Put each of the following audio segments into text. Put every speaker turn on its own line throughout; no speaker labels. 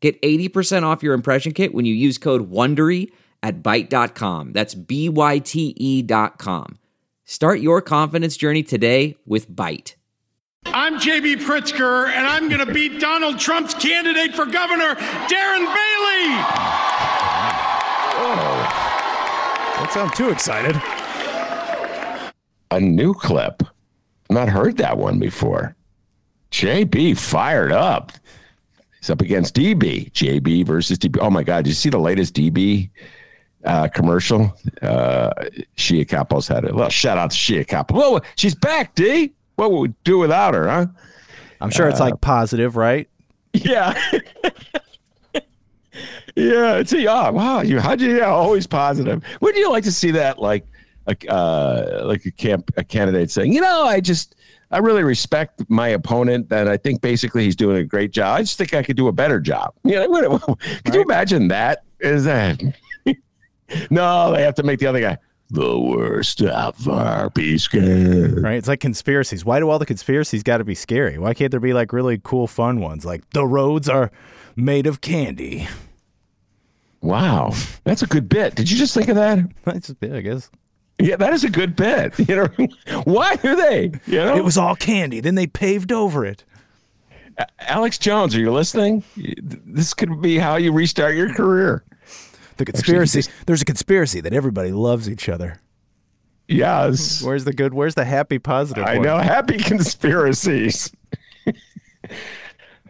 Get 80% off your impression kit when you use code WONDERY at Byte.com. That's B-Y-T-E dot com. Start your confidence journey today with Byte.
I'm JB Pritzker, and I'm going to beat Donald Trump's candidate for governor, Darren Bailey.
Oh, don't sound too excited.
A new clip. Not heard that one before. JB fired up. He's up against DB. JB versus DB. Oh my God! Did you see the latest DB uh, commercial? Uh, Shia Kapos had it. Well, shout out to Shia Kapos. Well, she's back. D. What would we do without her? Huh?
I'm sure it's like positive, right?
Yeah. yeah. It's a yeah. Wow. You how'd you yeah, always positive. Would you like to see that like a uh, like a camp a candidate saying, you know, I just I really respect my opponent, and I think basically he's doing a great job. I just think I could do a better job. You know, what, could right. you imagine that? Is that? no, they have to make the other guy the worst ever. Be scared.
Right? It's like conspiracies. Why do all the conspiracies got to be scary? Why can't there be like really cool, fun ones? Like the roads are made of candy.
Wow, that's a good bit. Did you just think of that?
That's a bit, I guess.
Yeah, that is a good bit. You know, why are they? You know,
it was all candy. Then they paved over it.
Alex Jones, are you listening? This could be how you restart your career.
The conspiracy. Actually, there's a conspiracy that everybody loves each other.
Yes.
Where's the good? Where's the happy positive?
I one? know happy conspiracies.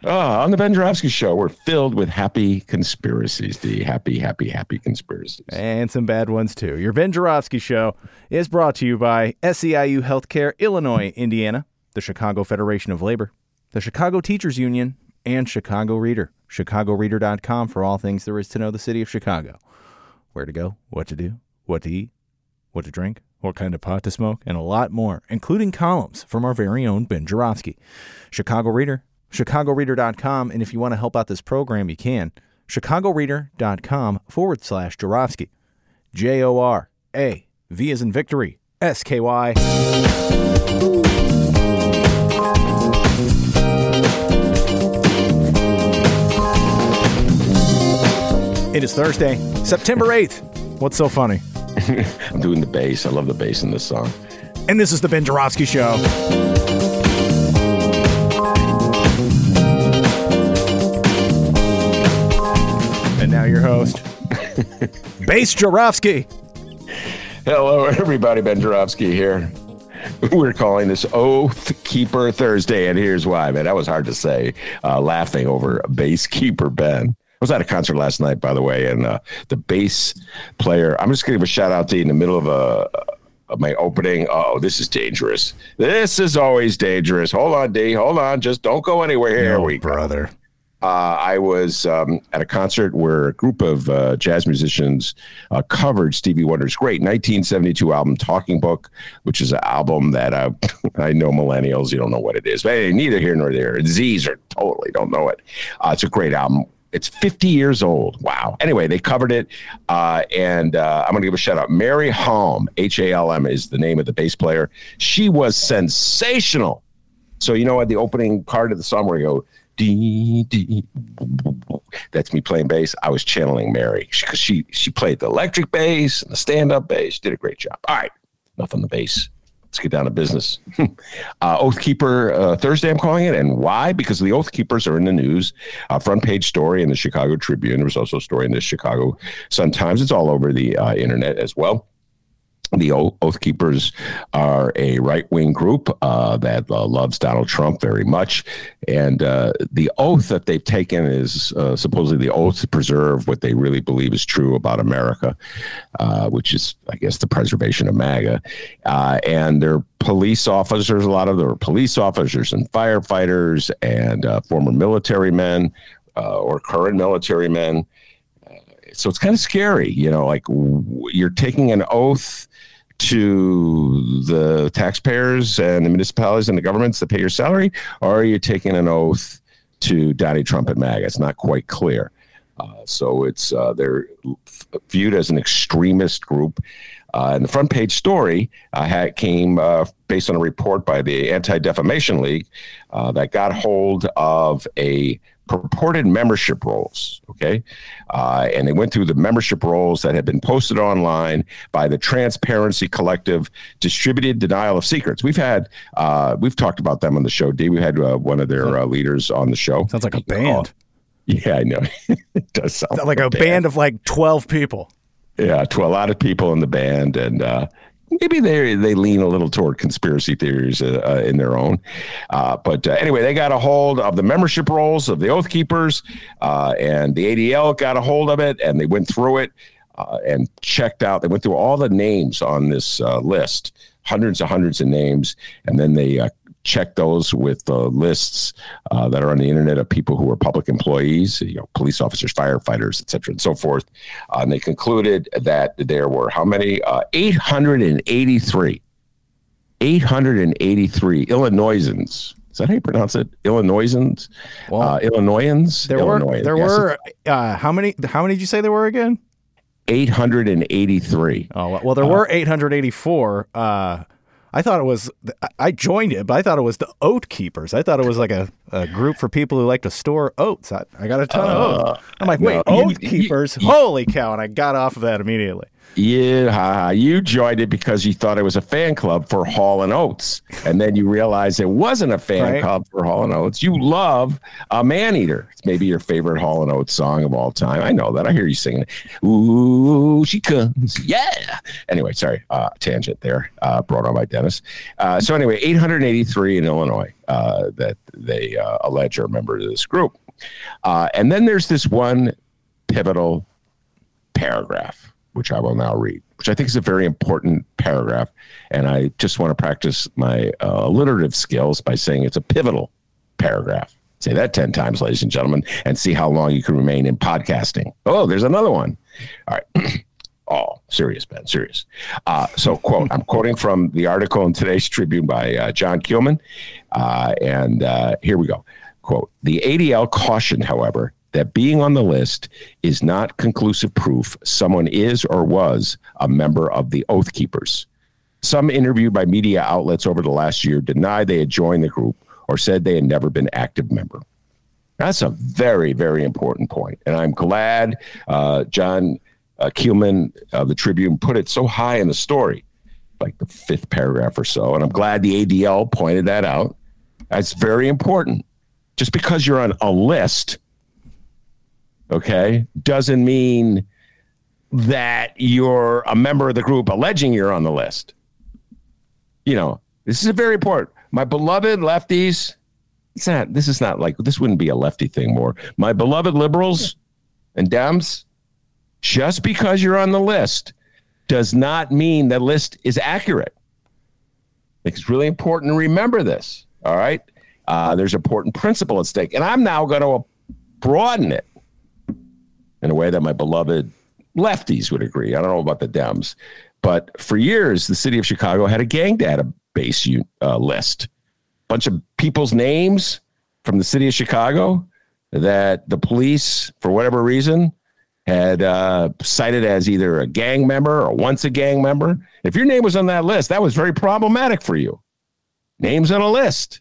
Oh, on the Ben Joravsky Show, we're filled with happy conspiracies. The happy, happy, happy conspiracies.
And some bad ones, too. Your Ben Joravsky Show is brought to you by SEIU Healthcare, Illinois, Indiana, the Chicago Federation of Labor, the Chicago Teachers Union, and Chicago Reader. ChicagoReader.com for all things there is to know the city of Chicago. Where to go, what to do, what to eat, what to drink, what kind of pot to smoke, and a lot more, including columns from our very own Ben Joravsky. Chicago Reader chicagoreader.com. And if you want to help out this program, you can. chicagoreader.com forward slash Joravsky. J O R A V is in victory. S K Y. It is Thursday, September 8th. What's so funny?
I'm doing the bass. I love the bass in this song.
And this is the Ben Joravsky Show. Your host, Bass Joravsky.
Hello, everybody. Ben Joravsky here. We're calling this Oath Keeper Thursday, and here's why, man. That was hard to say, uh, laughing over Bass Keeper Ben. I was at a concert last night, by the way, and uh, the bass player. I'm just going to give a shout out to you in the middle of a of my opening. Oh, this is dangerous. This is always dangerous. Hold on, D. Hold on. Just don't go anywhere. Here
no,
we
brother.
Go. Uh, I was um, at a concert where a group of uh, jazz musicians uh, covered Stevie Wonder's great 1972 album, Talking Book, which is an album that I, I know millennials, you don't know what it is, but hey, neither here nor there. Z's are totally don't know it. Uh, it's a great album. It's 50 years old. Wow. Anyway, they covered it. Uh, and uh, I'm going to give a shout out. Mary Halm, H A L M, is the name of the bass player. She was sensational. So, you know, what? the opening part of the song where you go, dee, dee. That's me playing bass. I was channeling Mary because she, she she played the electric bass and the stand up bass. She did a great job. All right, enough on the bass. Let's get down to business. uh, Oath Keeper uh, Thursday, I'm calling it. And why? Because the Oath Keepers are in the news. Uh, front page story in the Chicago Tribune. There was also a story in the Chicago Sun Times. It's all over the uh, internet as well the Oath Keepers are a right wing group uh, that uh, loves Donald Trump very much. And uh, the oath that they've taken is uh, supposedly the oath to preserve what they really believe is true about America, uh, which is, I guess, the preservation of MAGA. Uh, and they're police officers, a lot of them are police officers and firefighters and former military men or current military men so it's kind of scary, you know, like w- you're taking an oath to the taxpayers and the municipalities and the governments that pay your salary, or are you taking an oath to Donnie Trump and MAGA? It's not quite clear. Uh, so it's uh, they're viewed as an extremist group. Uh, and the front page story uh, had, came uh, based on a report by the Anti Defamation League uh, that got hold of a purported membership rolls. Okay. Uh, and they went through the membership rolls that had been posted online by the Transparency Collective Distributed Denial of Secrets. We've had, uh, we've talked about them on the show, D. We had uh, one of their uh, leaders on the show.
Sounds like a band.
Yeah, I know. it does sound
like a band. band of like 12 people.
Yeah, to a lot of people in the band. And, uh, maybe they they lean a little toward conspiracy theories uh, uh, in their own. Uh, but uh, anyway, they got a hold of the membership rolls of the Oath Keepers, uh, and the ADL got a hold of it, and they went through it and checked out. They went through all the names on this list, hundreds and hundreds of names, and then they check those with the lists uh, that are on the internet of people who are public employees, you know, police officers, firefighters, et cetera, and so forth. Uh, and they concluded that there were how many? Uh, 883. 883 Illinoisans. Is that how you pronounce it? Illinoisans? Well, uh, Illinoisans?
There
Illinoisans.
were, there yes. were uh, how many, how many did you say there were again?
883.
Oh, well, there uh, were 884. Uh, I thought it was, I joined it, but I thought it was the Oat Keepers. I thought it was like a, a group for people who like to store oats. I, I got a ton uh, of oats. I'm like, wait, no, Oat you, Keepers? You, Holy cow. And I got off of that immediately.
Yeah, you joined it because you thought it was a fan club for Hall and Oates, and then you realized it wasn't a fan right. club for Hall and Oates. You love a man eater. It's maybe your favorite Hall and Oates song of all time. I know that. I hear you singing it. Ooh, she comes, yeah. Anyway, sorry, uh, tangent there, uh, brought on by Dennis. Uh, so anyway, 883 in Illinois uh, that they uh, allege are members of this group, uh, and then there's this one pivotal paragraph which I will now read, which I think is a very important paragraph. And I just want to practice my uh, alliterative skills by saying it's a pivotal paragraph. Say that 10 times, ladies and gentlemen, and see how long you can remain in podcasting. Oh, there's another one. All right. oh, serious, Ben, serious. Uh, so, quote, I'm quoting from the article in today's Tribune by uh, John Keilman. Uh, and uh, here we go. Quote, the ADL cautioned, however, that being on the list is not conclusive proof someone is or was a member of the Oath Keepers. Some interviewed by media outlets over the last year denied they had joined the group or said they had never been active member. That's a very, very important point. And I'm glad uh, John uh, of the Tribune put it so high in the story, like the fifth paragraph or so. And I'm glad the ADL pointed that out. That's very important. Just because you're on a list okay, doesn't mean that you're a member of the group alleging you're on the list. You know, this is very important. My beloved lefties, it's not, this is not like, this wouldn't be a lefty thing more. My beloved liberals and Dems, just because you're on the list does not mean the list is accurate. It's really important to remember this. All right. Uh, there's an important principle at stake. And I'm now going to broaden it in a way that my beloved lefties would agree. I don't know about the Dems, but for years, the city of Chicago had a gang database uh, list, bunch of people's names from the city of Chicago that the police, for whatever reason, had uh, cited as either a gang member or once a gang member. If your name was on that list, that was very problematic for you. Names on a list.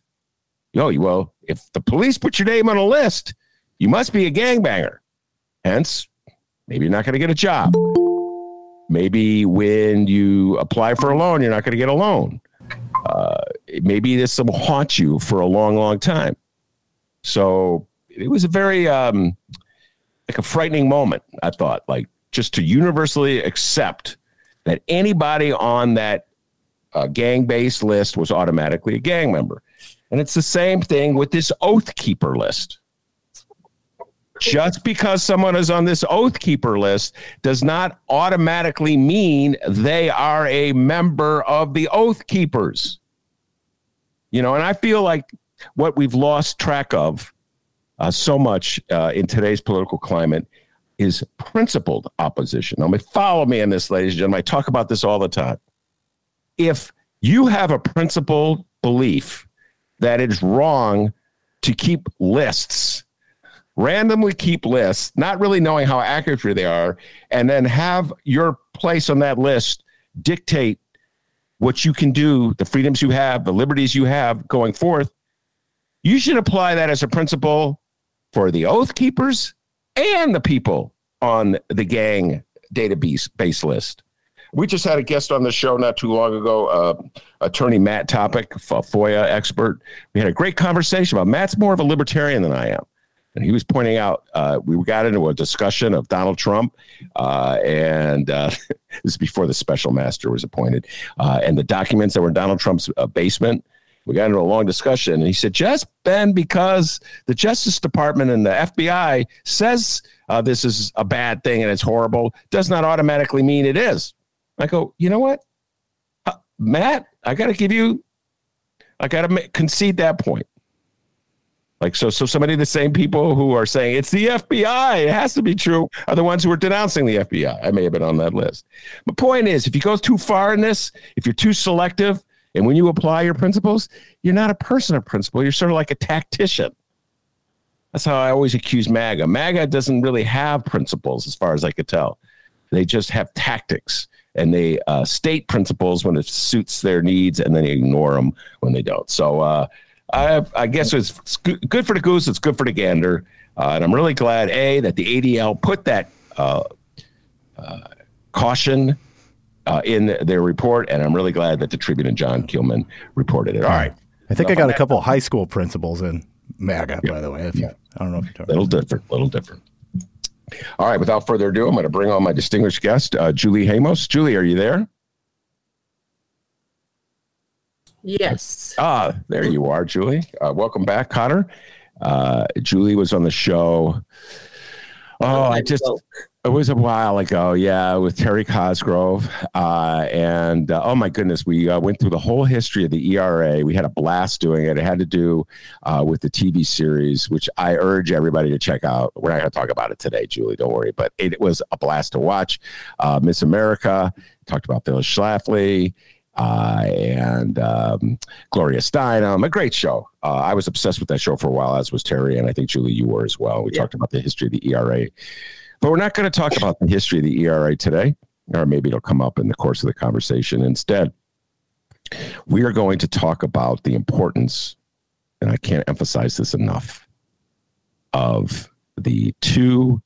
Yo, well, if the police put your name on a list, you must be a gangbanger. Hence, maybe you're not going to get a job. Maybe when you apply for a loan, you're not going to get a loan. Uh, maybe this will haunt you for a long, long time. So it was a very um, like a frightening moment. I thought, like just to universally accept that anybody on that uh, gang-based list was automatically a gang member, and it's the same thing with this oath keeper list just because someone is on this oath keeper list does not automatically mean they are a member of the oath keepers. You know, and I feel like what we've lost track of uh, so much uh, in today's political climate is principled opposition. Now, follow me on this, ladies and gentlemen. I talk about this all the time. If you have a principled belief that it's wrong to keep lists, randomly keep lists, not really knowing how accurate they are, and then have your place on that list dictate what you can do, the freedoms you have, the liberties you have going forth, you should apply that as a principle for the oath keepers and the people on the gang database base list. We just had a guest on the show not too long ago, uh, attorney Matt Topic, FOIA expert. We had a great conversation about Matt's more of a libertarian than I am. And he was pointing out, uh, we got into a discussion of Donald Trump, uh, and uh, this is before the special master was appointed, uh, and the documents that were in Donald Trump's uh, basement. We got into a long discussion and he said just ben because the justice department and the fbi says uh, this is a bad thing and it's horrible does not automatically mean it is. I go you know what? Matt i got to give you i got to concede that point like so so somebody the same people who are saying it's the FBI, it has to be true, are the ones who are denouncing the FBI. I may have been on that list. The point is if you go too far in this, if you're too selective, and when you apply your principles, you're not a person of principle. You're sort of like a tactician. That's how I always accuse MAGA. MAGA doesn't really have principles, as far as I could tell. They just have tactics and they uh, state principles when it suits their needs and then they ignore them when they don't. So uh, I, I, guess it's good for the goose, it's good for the gander. Uh, and I'm really glad, A, that the ADL put that uh, uh, caution uh, in their report, and I'm really glad that the Tribune and John Keilman reported it. All right.
I think I got a couple high school principals in MAGA, yeah. by the way. If you, I don't know if you're
talking. Little different, little different. All right. Without further ado, I'm going to bring on my distinguished guest, uh, Julie Hamos. Julie, are you there?
Yes.
Ah, there you are, Julie. Uh, welcome back, Connor. Uh, Julie was on the show. Oh, I just it was a while ago, yeah, with Terry Cosgrove. Uh, and uh, oh my goodness, we uh, went through the whole history of the ERA. We had a blast doing it. It had to do uh, with the TV series, which I urge everybody to check out. We're not going to talk about it today, Julie, don't worry, but it, it was a blast to watch. Uh, Miss America talked about Phyllis Schlafly. Uh, and um, Gloria Steinem, a great show. Uh, I was obsessed with that show for a while, as was Terry, and I think Julie, you were as well. We yeah. talked about the history of the ERA. But we're not going to talk about the history of the ERA today, or maybe it'll come up in the course of the conversation. Instead, we are going to talk about the importance, and I can't emphasize this enough, of the two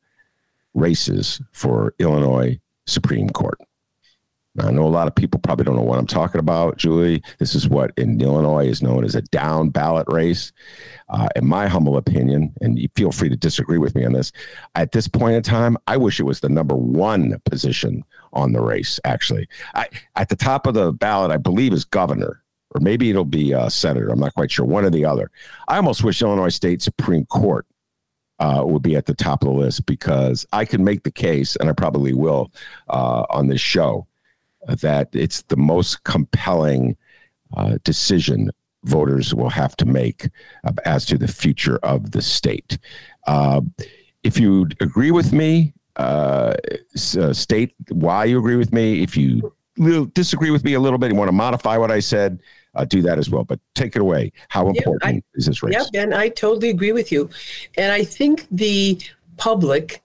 races for Illinois Supreme Court. I know a lot of people probably don't know what I'm talking about, Julie. This is what in Illinois is known as a down ballot race. Uh, in my humble opinion, and you feel free to disagree with me on this, at this point in time, I wish it was the number one position on the race, actually. I, at the top of the ballot, I believe, is governor, or maybe it'll be uh, senator. I'm not quite sure, one or the other. I almost wish Illinois State Supreme Court uh, would be at the top of the list because I can make the case, and I probably will uh, on this show, that it's the most compelling uh, decision voters will have to make uh, as to the future of the state. Uh, if you agree with me, uh, uh, state why you agree with me. If you disagree with me a little bit and want to modify what I said, uh, do that as well. But take it away. How important I, is this race?
Yeah, Ben, I totally agree with you. And I think the public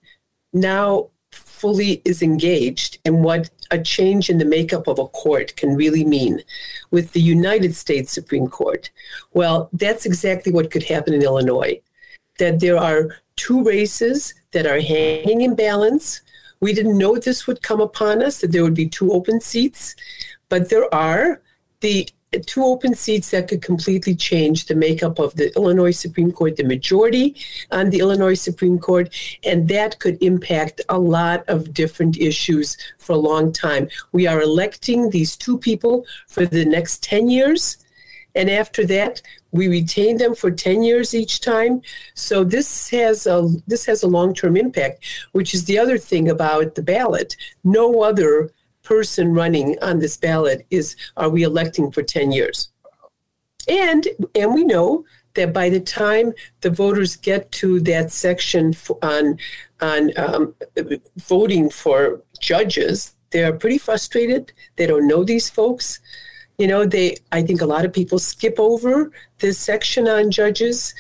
now fully is engaged in what a change in the makeup of a court can really mean with the United States Supreme Court. Well, that's exactly what could happen in Illinois. That there are two races that are hanging in balance. We didn't know this would come upon us, that there would be two open seats, but there are. The two open seats that could completely change the makeup of the Illinois Supreme Court, the majority on the Illinois Supreme Court, and that could impact a lot of different issues for a long time. We are electing these two people for the next 10 years. And after that, we retain them for 10 years each time. So this has a this has a long-term impact, which is the other thing about the ballot. No other person running on this ballot is are we electing for 10 years? And and we know that by the time the voters get to that section on on um, voting for judges, they are pretty frustrated. They don't know these folks. You know, they. I think a lot of people skip over this section on judges,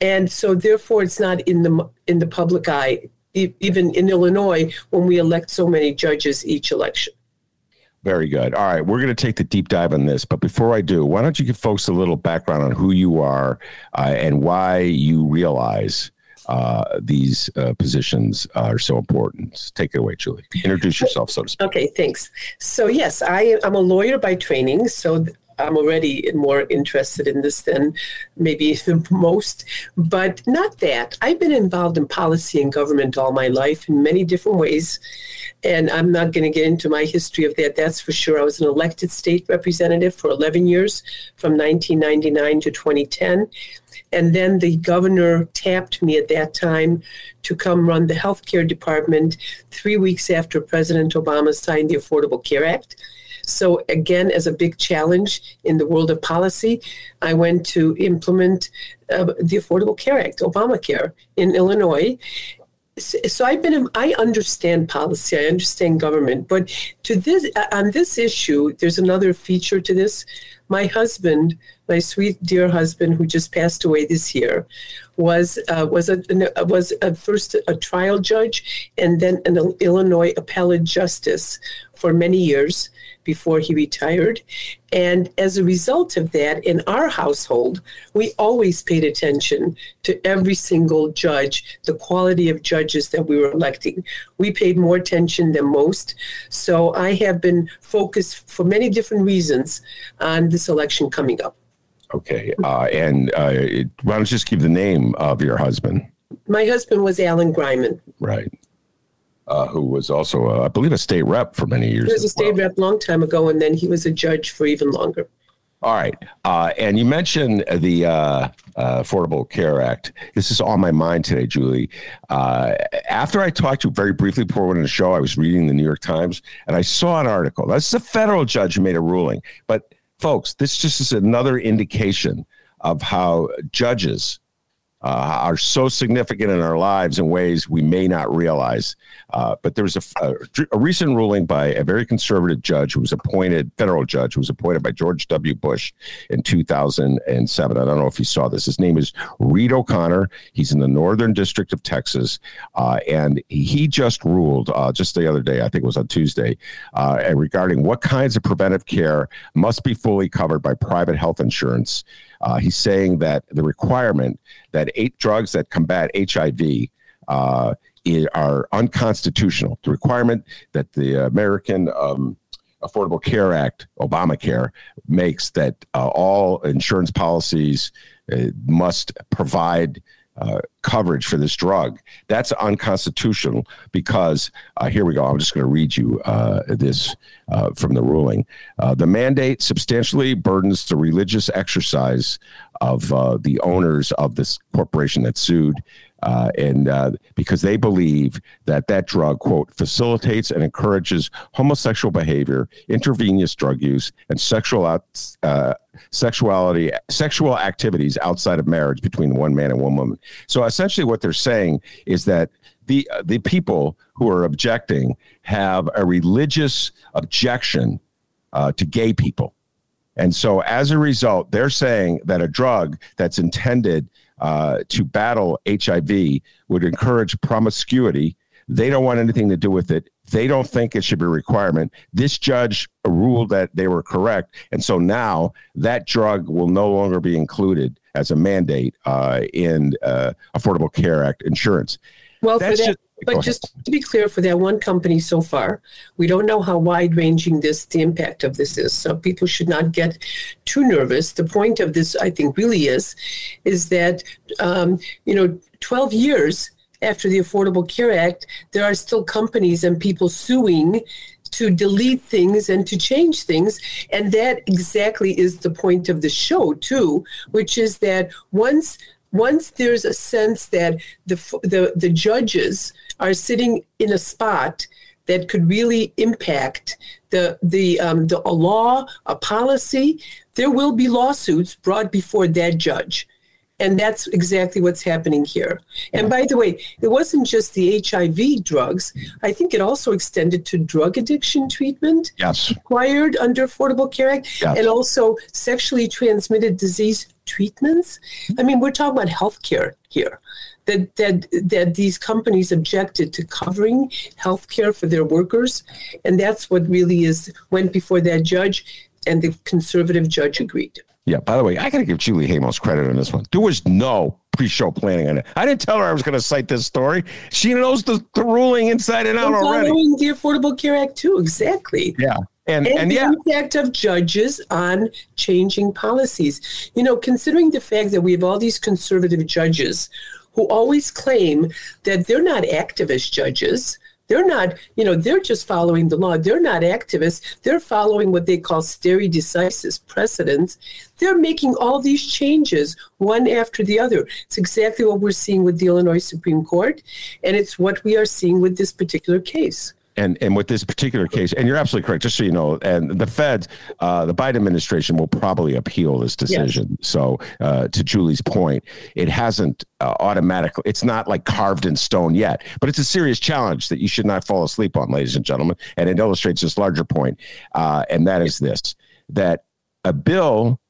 and so therefore it's not in the in the public eye. Even in Illinois, when we elect so many judges each election.
Very good. All right, we're going to take the deep dive on this, but before I do, why don't you give folks a little background on who you are uh, and why you realize uh, these uh, positions are so important. Take it away, Julie. Introduce yourself, so to speak.
Okay, thanks. So yes, I am a lawyer by training. So I'm already more interested in this than maybe the most, but not that. I've been involved in policy and government all my life in many different ways, and I'm not going to get into my history of that. That's for sure. I was an elected state representative for 11 years, from 1999 to 2010. And then the governor tapped me at that time to come run the healthcare department three weeks after President Obama signed the Affordable Care Act. So, again, as a big challenge in the world of policy, I went to implement uh, the Affordable Care Act, Obamacare, in Illinois. So I've been. I understand policy. I understand government. But to this, uh, on this issue, there's another feature to this. My husband, my sweet dear husband, who just passed away this year, was uh, was a was a first a trial judge and then an Illinois appellate justice for many years before he retired. And as a result of that, in our household, we always paid attention to every single judge, the quality of judges that we were electing. We paid more attention than most. So I have been focused for many different reasons on this election coming up.
Okay. Uh, and uh, why don't you just give the name of your husband?
My husband was Alan Greiman.
Right uh, who was also, uh, I believe, a state rep for many years.
He was a state well. rep long time ago, and then he was a judge for even longer.
All right. Uh, and you mentioned the uh, uh, Affordable Care Act. This is on my mind today, Julie. Uh, after I talked to you very briefly before we went on the show, I was reading the New York Times and I saw an article. This is a federal judge who made a ruling. But, folks, this just is another indication of how judges uh, are so significant in our lives in ways we may not realize. Uh, but there was a, a, a, recent ruling by a very conservative judge who was appointed, federal judge who was appointed by George W. Bush in 2007. I don't know if you saw this. His name is Reed O'Connor. He's in the Northern District of Texas. Uh, and he just ruled uh, just the other day, I think it was on Tuesday, uh, regarding what kinds of preventive care must be fully covered by private health insurance. Uh, he's saying that the requirement that eight drugs that combat HIV uh, are unconstitutional. The requirement that the American um, Affordable Care Act, Obamacare, makes that uh, all insurance policies uh, must provide uh, coverage for this drug. That's unconstitutional because uh, here we go. I'm just going to read you uh, this uh, from the ruling. The mandate substantially burdens the religious exercise of uh, the owners of this corporation that sued. and because they believe that that drug, quote, facilitates and encourages homosexual behavior, intravenous drug use, and sexual out, sexuality, sexual activities outside of marriage between one man and one woman. So essentially, what they're saying is that the uh, the people who are objecting have a religious objection uh, to gay people, and so as a result, they're saying that a drug that's intended uh, to battle HIV would encourage promiscuity. They don't want anything to do with it. They don't think it should be a requirement. This judge ruled that they were correct. And so now that drug will no longer be included as a mandate uh, in uh, Affordable Care Act insurance.
Well, That's for that, just, but just to be clear, for that one company so far, we don't know how wide ranging this the impact of this is. So people should not get too nervous. The point of this, I think, really is, is that um, you know, 12 years after the Affordable Care Act, there are still companies and people suing to delete things and to change things. And that exactly is the point of the show, too, which is that once once there's a sense that the, the, the judges are sitting in a spot that could really impact the the um, the a law, a policy, there will be lawsuits brought before that judge. And that's exactly what's happening here. And by the way, it wasn't just the HIV drugs. I think it also extended to drug addiction treatment.
Yes.
Required under Affordable Care Act.
Yes.
And also sexually transmitted disease treatments. I mean, we're talking about healthcare here. That, that that these companies objected to covering health care for their workers. And that's what really is went before that judge and the conservative judge agreed.
Yeah. By the way, I got to give Julie Hamos credit on this one. There was no pre-show planning on it. I didn't tell her I was going to cite this story. She knows the, the ruling inside and out
And
already.
following the Affordable Care Act too, exactly.
Yeah. And
and,
and
the
yeah,
impact of judges on changing policies. You know, considering the fact that we have all these conservative judges who always claim that they're not activist judges. They're not, you know, they're just following the law. They're not activists. They're following what they call stare decisis precedents. They're making all these changes one after the other. It's exactly what we're seeing with the Illinois Supreme Court, and it's what we are seeing with this particular case.
And and with this particular case, and you're absolutely correct. Just so you know, and the Fed, uh, the Biden administration will probably appeal this decision. So, uh, to Julie's point, it hasn't uh, automatically. It's not like carved in stone yet, but it's a serious challenge that you should not fall asleep on, ladies and gentlemen. And it illustrates this larger point, uh, and that is this: that a bill,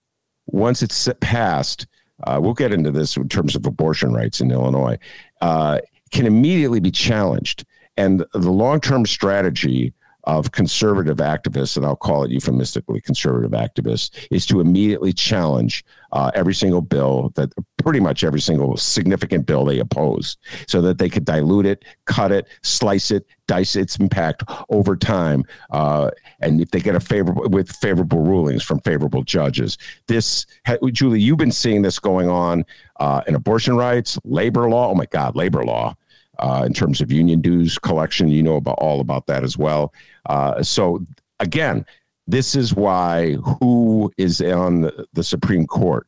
once it's passed, uh, we'll get into this in terms of abortion rights in Illinois, uh, can immediately be challenged. And the long term strategy of conservative activists, and I'll call it euphemistically conservative activists, is to immediately challenge uh, every single bill that pretty much every single significant bill they oppose so that they could dilute it, cut it, slice it, dice its impact over time. Uh, and if they get a favorable with favorable rulings from favorable judges, this, Julie, you've been seeing this going on uh, in abortion rights, labor law. Oh my God, labor law uh, in terms of union dues collection. You know about all about that as well. Uh, so again, this is why who is on the, the Supreme Court,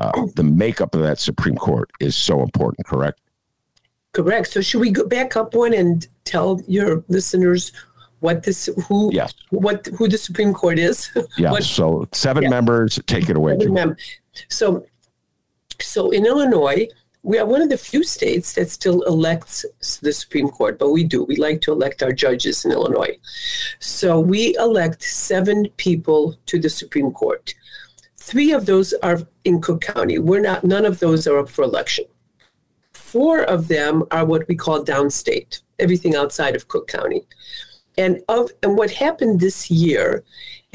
uh, the makeup of that Supreme Court is so important. Correct.
Correct. So should we go back up one and tell your listeners what this who
Yes.
what who the Supreme Court is?
Yeah.
What-
so seven
Yeah.
members. Take it away.
So so in Illinois, we are one of the few states that still elects the Supreme Court, but we do. We like to elect our judges in Illinois. So we elect seven people to the Supreme Court. Three of those are in Cook County. We're not. None of those are up for election. Four of them are what we call downstate. Everything outside of Cook County. And of and what happened this year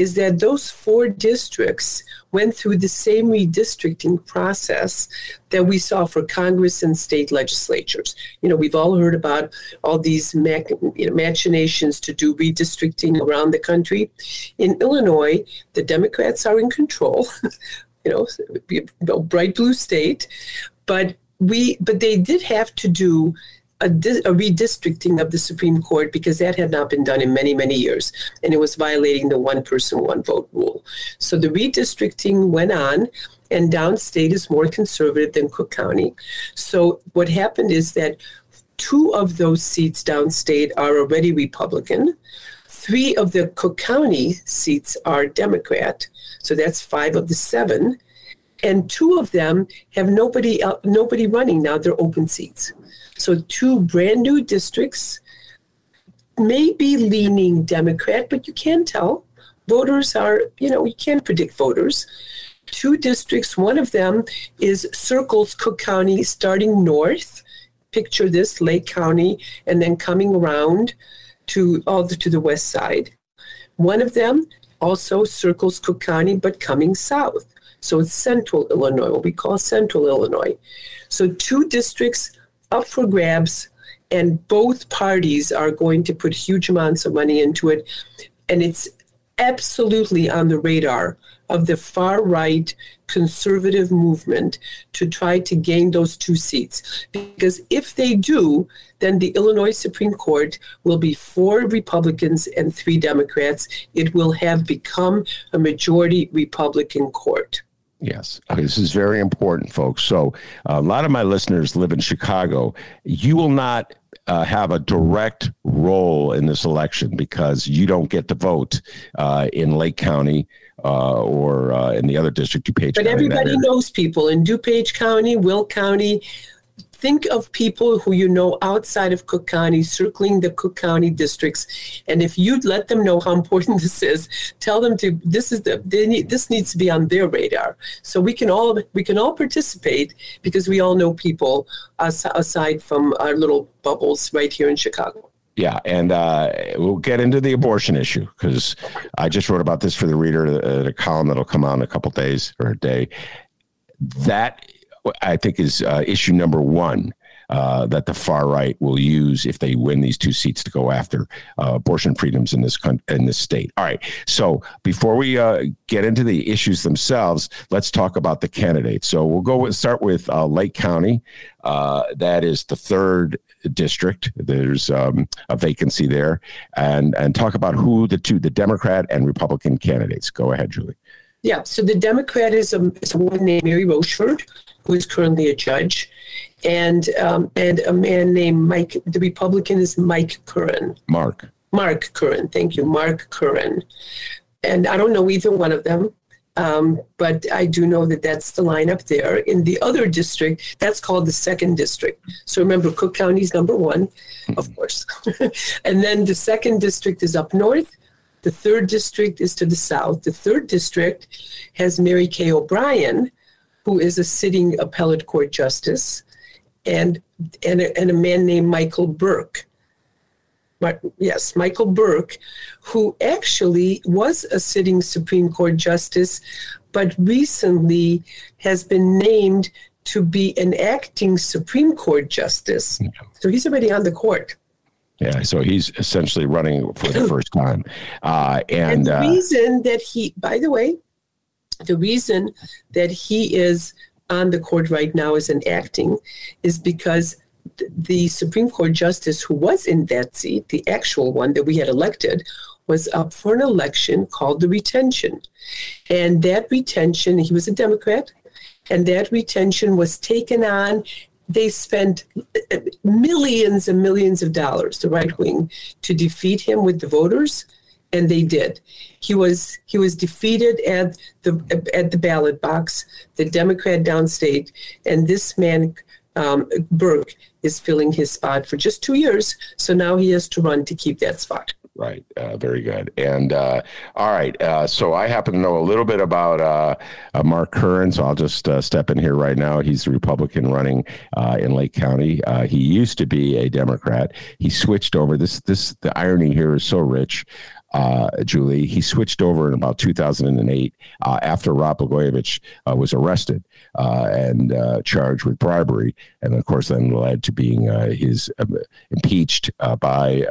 is that those four districts went through the same redistricting process that we saw for Congress and state legislatures. You know, we've all heard about all these mach, you know, machinations to do redistricting around the country. In Illinois, the Democrats are in control. you know, bright blue state, but we but they did have to do a, di- a, redistricting of the Supreme Court because that had not been done in many, many years. And it was violating the one person, one vote rule. So the redistricting went on, and downstate is more conservative than Cook County. So what happened is that two of those seats downstate are already Republican. Three of the Cook County seats are Democrat. So that's five of the seven. And two of them have nobody nobody running now. They're open seats. So two brand new districts may be leaning Democrat, but you can tell. Voters are, you know, you can't predict voters. Two districts, one of them is circles Cook County starting north. Picture this, Lake County, and then coming around to all the, to the west side. One of them also circles Cook County, but coming south. So it's central Illinois, what we call central Illinois. So two districts up for grabs, and both parties are going to put huge amounts of money into it. And it's absolutely on the radar of the far right conservative movement to try to gain those two seats. Because if they do, then the Illinois Supreme Court will be four Republicans and three Democrats. It will have become a majority Republican court.
Yes. Okay. This is very important, folks. So, a lot of my listeners live in Chicago. You will not uh, have a direct role in this election because you don't get to vote uh, in Lake County uh, or uh, in the other district, DuPage
but
County.
everybody knows people in DuPage County, Will County, think of people who you know outside of Cook County, circling the Cook County districts, and if you'd let them know how important this is, tell them to this is the they need, this needs to be on their radar, so we can all we can all participate because we all know people aside from our little bubbles right here in Chicago.
Yeah, and uh, we'll get into the abortion issue because I just wrote about this for the reader, uh, a column that'll come out in a couple days or a day. That I think is uh, issue number one. Uh, that the far right will use if they win these two seats to go after uh, abortion freedoms in this con- in this state. All right. So before we uh, get into the issues themselves, let's talk about the candidates. So we'll go with, start with uh, Lake County. Uh, that is the third district. There's um, a vacancy there, and and talk about who the two the Democrat and Republican candidates. Go ahead, Julie.
Yeah. So the Democrat is a, is a woman named Mary Rochford who is currently a judge, and um, and a man named Mike. The Republican is Mike Curran.
Mark.
Mark Curran. Thank you, Mark Curran. And I don't know either one of them. Um, but I do know that that's the lineup there. In the other district, that's called the second district. So remember, Cook County is number one, of course. and then the second district is up north. The third district is to the south. The third district has Mary Kay O'Brien, who is a sitting appellate court justice, and and a, and a man named Michael Burke. Yes, Michael Burke, who actually was a sitting Supreme Court justice, but recently has been named to be an acting Supreme Court justice. So he's already on the court.
Yeah, so he's essentially running for the first time. Uh, and, and
the
uh,
reason that he, by the way, the reason that he is on the court right now as an acting is because the Supreme Court justice who was in that seat, the actual one that we had elected, was up for an election called the retention. And that retention, he was a Democrat, and that retention was taken on. They spent uh, millions and millions of dollars, the right wing, to defeat him with the voters and they did. He was he was defeated at the at the ballot box, the Democrat downstate, and this man um, Burke is filling his spot for just two years. So now he has to run to keep that spot.
Right. Uh, very good. And uh, all right. Uh, so I happen to know a little bit about uh, uh, Mark Curran. So I'll just uh, step in here right now. He's a Republican running in Lake County. he used to be a Democrat. He switched over. This this the irony here is so rich uh, Julie. He switched over in about 2008 uh, after Rod Blagojevich uh, was arrested uh, and uh, charged with bribery, and of course then led to being uh, his impeached by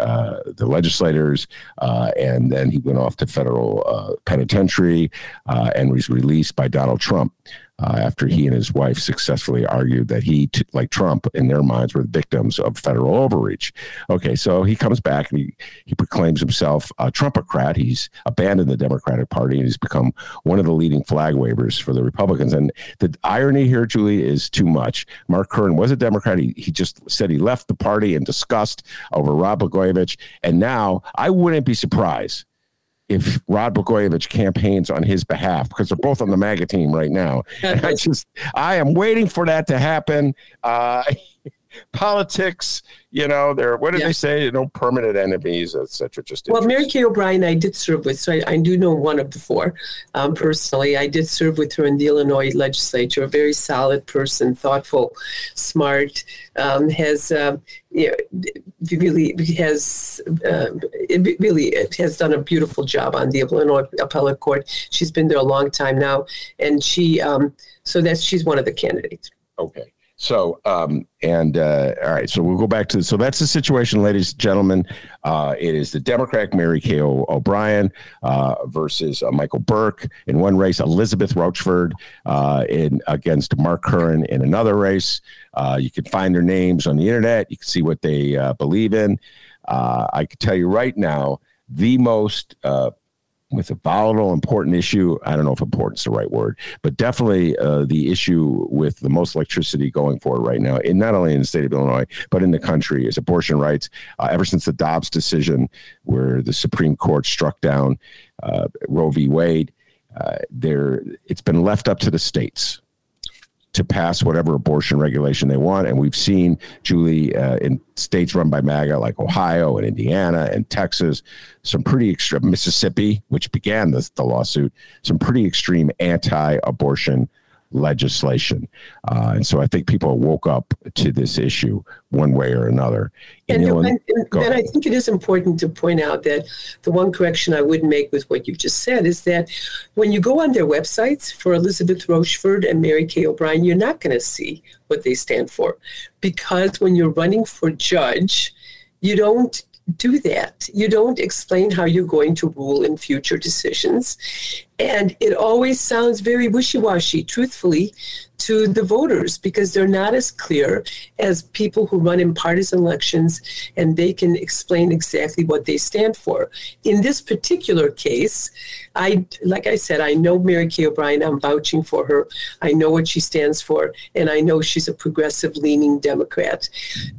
the legislators, and then he went off to federal penitentiary and was released by Donald Trump uh, after he and his wife successfully argued that he, t- like Trump, in their minds, were the victims of federal overreach. Okay, so he comes back and he, he proclaims himself a Trumpocrat. He's abandoned the Democratic Party and he's become one of the leading flag wavers for the Republicans. And the irony here, Julie, is too much. Mark Curran was a Democrat. He, he just said he left the party in disgust over Rod Blagojevich. And now I wouldn't be surprised if Rod Blagojevich campaigns on his behalf because they're both on the MAGA team right now. And I just, I am waiting for that to happen. Uh, politics, you know, they're what did yeah. they say? You know, permanent enemies, etc. Just
well, Mary Kay O'Brien, I did serve with, so I, I do know one of the four um, personally. I did serve with her in the Illinois legislature. A very solid person, thoughtful, smart, um, has you know, really has uh, really has done a beautiful job on the Illinois appellate court. She's been there a long time now, and she um, so that's she's one of the candidates.
Okay. So, um, and uh, all right, so we'll go back to so that's the situation, ladies and gentlemen. Uh, it is the Democrat Mary Kay O'Brien uh, versus uh, Michael Burke in one race, Elizabeth Rochford uh, in against Mark Curran in another race. Uh, you can find their names on the internet. You can see what they believe in. I can tell you right now, the most with a volatile, important issue. I don't know if important's the right word, but definitely uh, the issue with the most electricity going forward right now, in not only in the state of Illinois but in the country, is abortion rights. Uh, ever since the Dobbs decision, where the Supreme Court struck down uh, Roe v. Wade, uh, there it's been left up to the states to pass whatever abortion regulation they want. And we've seen, Julie, uh, in states run by MAGA like Ohio and Indiana and Texas, some pretty extreme, Mississippi, which began the, the lawsuit, some pretty extreme anti abortion legislation. Uh, and so I think people woke up to this issue one way or another.
And, Illinois, and, and I think it is important to point out that the one correction I would make with what you just said is that when you go on their websites for Elizabeth Rochford and Mary Kay O'Brien, you're not going to see what they stand for. Because when you're running for judge, you don't do that. You don't explain how you're going to rule in future decisions. And it always sounds very wishy washy, truthfully, to the voters because they're not as clear as people who run in partisan elections and they can explain exactly what they stand for. In this particular case, I like I said, I know Mary Kay O'Brien, I'm vouching for her. I know what she stands for, and I know she's a progressive leaning Democrat.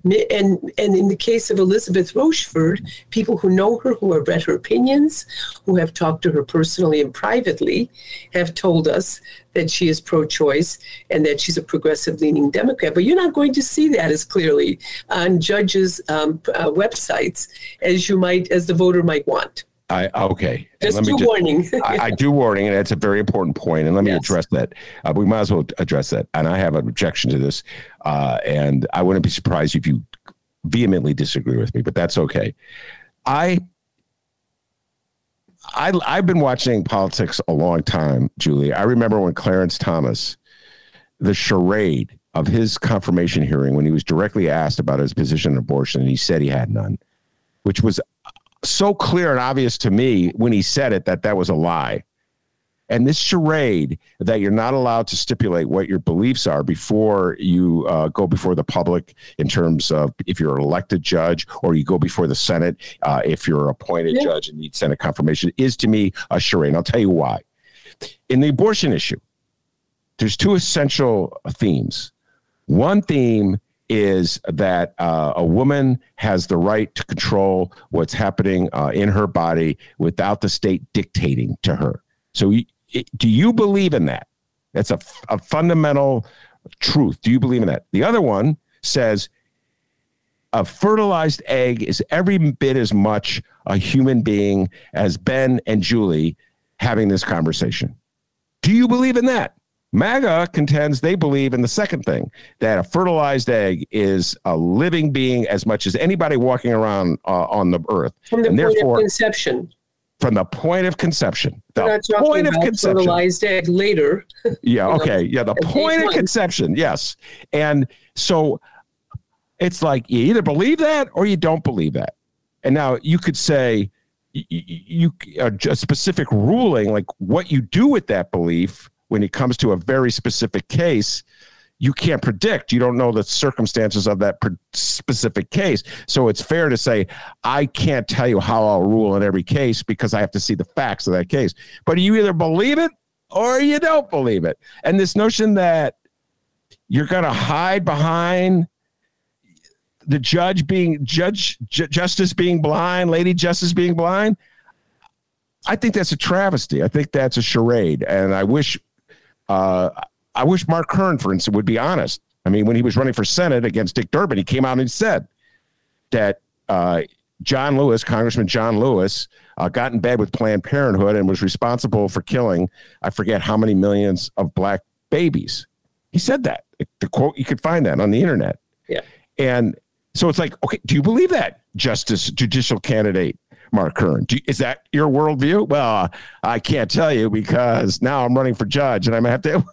And and in the case of Elizabeth Rochford, people who know her, who have read her opinions, who have talked to her personally and privately, have told us that she is pro choice and that she's a progressive leaning Democrat. But you're not going to see that as clearly on judges' um, uh, websites as you might, as the voter might want.
I, okay.
Just do just, warning.
I, I, do warning, and that's a very important point. And let me yes. address that. Uh, we might as well address that. And I have an objection to this, uh, and I wouldn't be surprised if you vehemently disagree with me, but that's okay. I I, I've been watching politics a long time, Julie. I remember when Clarence Thomas, the charade of his confirmation hearing, when he was directly asked about his position on abortion, and he said he had none, which was so clear and obvious to me when he said it that that was a lie. And this charade that you're not allowed to stipulate what your beliefs are before you uh, go before the public in terms of if you're an elected judge or you go before the Senate, uh, if you're an appointed yeah. judge and need Senate confirmation, is to me a charade. And I'll tell you why. In the abortion issue, there's two essential themes. One theme is that uh, a woman has the right to control what's happening uh, in her body without the state dictating to her. So do you believe in that? That's a, a fundamental truth. Do you believe in that? The other one says a fertilized egg is every bit as much a human being as Ben and Julie having this conversation. Do you believe in that? MAGA contends they believe in the second thing that a fertilized egg is a living being as much as anybody walking around uh, on the earth.
From the and point of conception
from the point of conception. The point of conception.
Fertilized egg later.
yeah. Okay. Yeah. The point of conception. Yes. And so it's like you either believe that or you don't believe that. And now you could say you, you a specific ruling, like what you do with that belief when it comes to a very specific case you can't predict. You don't know the circumstances of that specific case. So it's fair to say, I can't tell you how I'll rule in every case because I have to see the facts of that case. But you either believe it or you don't believe it. And this notion that you're going to hide behind the judge being judge ju- justice being blind, lady justice being blind. I think that's a travesty. I think that's a charade, and I wish uh, I wish Mark Curran, for instance, would be honest. I mean, when he was running for Senate against Dick Durbin, he came out and said that uh, John Lewis, Congressman John Lewis, uh, got in bed with Planned Parenthood and was responsible for killing, I forget how many millions of black babies. He said that. The quote, you could find that on the internet.
Yeah.
And so it's like, okay, do you believe that, Justice Judicial Candidate Mark Curran? You, is that your worldview? Well, I can't tell you because now I'm running for judge and I'm going to have to.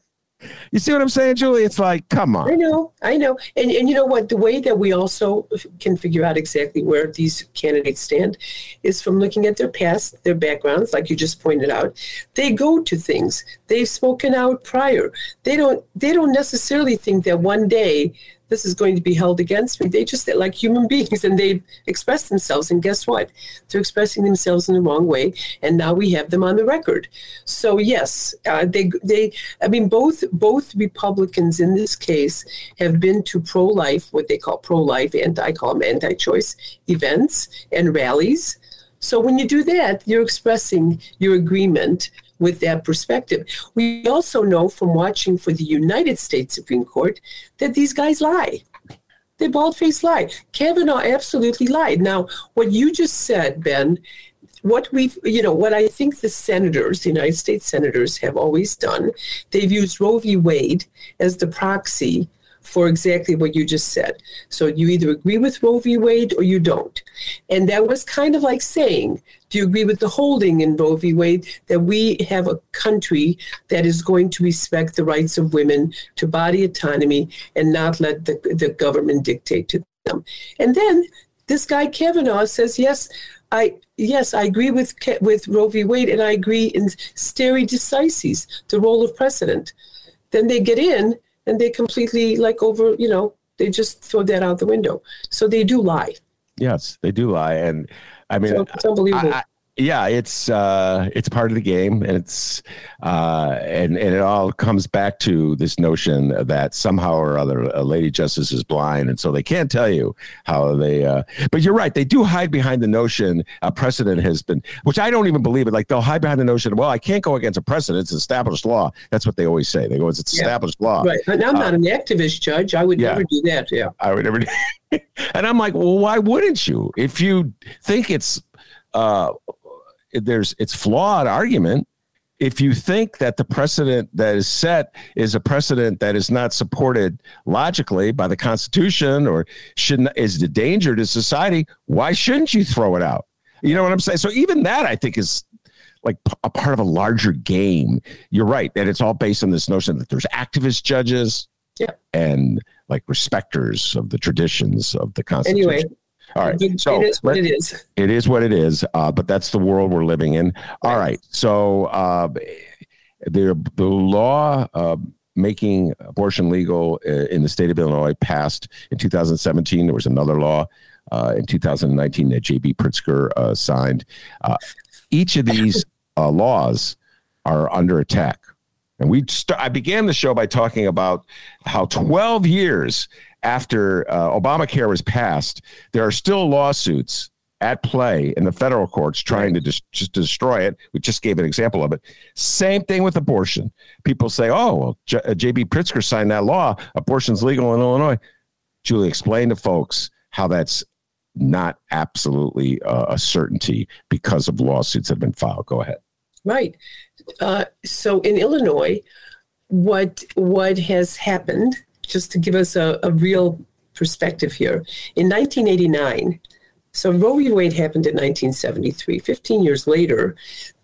You see what I'm saying, Julie? It's like, come on.
I know, I know. And, and you know what? The way that we also can figure out exactly where these candidates stand is from looking at their past, their backgrounds, like you just pointed out. They go to things. They've spoken out prior. They don't they don't necessarily think that one day this is going to be held against me. They just like human beings and they express themselves. And guess what? They're expressing themselves in the wrong way. And now we have them on the record. So yes, uh, they they I mean both both Republicans in this case have been to pro life, what they call pro life, and I call anti choice events and rallies. So when you do that, you're expressing your agreement with that perspective. We also know from watching for the United States Supreme Court that these guys lie. They bald faced lie. Kavanaugh absolutely lied. Now, what you just said, Ben, what we've, you know, what I think the senators, the United States senators, have always done, they've used Roe v. Wade as the proxy for exactly what you just said. So you either agree with Roe v. Wade or you don't. And that was kind of like saying, do you agree with the holding in Roe v. Wade that we have a country that is going to respect the rights of women to body autonomy and not let the, the government dictate to them? And then this guy Kavanaugh says, yes, I yes, I agree with with Roe v. Wade, and I agree in stare decisis, the role of precedent. Then they get in and they completely like over, you know, they just throw that out the window. So they do lie.
Yes, they do lie, and I mean,
so it's unbelievable.
I, yeah, it's uh, it's part of the game, and it's uh, and and it all comes back to this notion that somehow or other a lady justice is blind, and so they can't tell you how they. Uh, but you're right; they do hide behind the notion a precedent has been, which I don't even believe it. Like they'll hide behind the notion, well, I can't go against a precedent; it's established law. That's what they always say. They go, it's established
yeah.
law.
Right. And I'm not uh, an activist judge. I would yeah. never do that. Yeah.
I would never. and I'm like, well, why wouldn't you? If you think it's uh, there's it's flawed argument if you think that the precedent that is set is a precedent that is not supported logically by the Constitution or should not, is a danger to society, why shouldn't you throw it out? You know what I'm saying? So even that I think is like a part of a larger game. You're right that it's all based on this notion that there's activist judges
yeah.
and like respecters of the traditions of the Constitution.
Anyway,
all right. So
it is what it is.
It is what it is. Uh, but that's the world we're living in. All right. right. So uh, the the law uh, making abortion legal uh, in the state of Illinois passed in 2017. There was another law uh, in 2019 that J.B. Pritzker uh, signed. each of these laws are under attack. And we st- I began the show by talking about how 12 years after uh, Obamacare was passed, there are still lawsuits at play in the federal courts trying to just, just destroy it. We just gave an example of it. Same thing with abortion. People say, oh, well, J- J.B. Pritzker signed that law. Abortion's legal in Illinois. Julie, explain to folks how that's not absolutely uh, a certainty because of lawsuits that have been filed. Go ahead.
Right. Uh, so in Illinois, what what has happened just to give us a, a real perspective here. In 1989, so Roe v. Wade happened in 1973. 15 years later,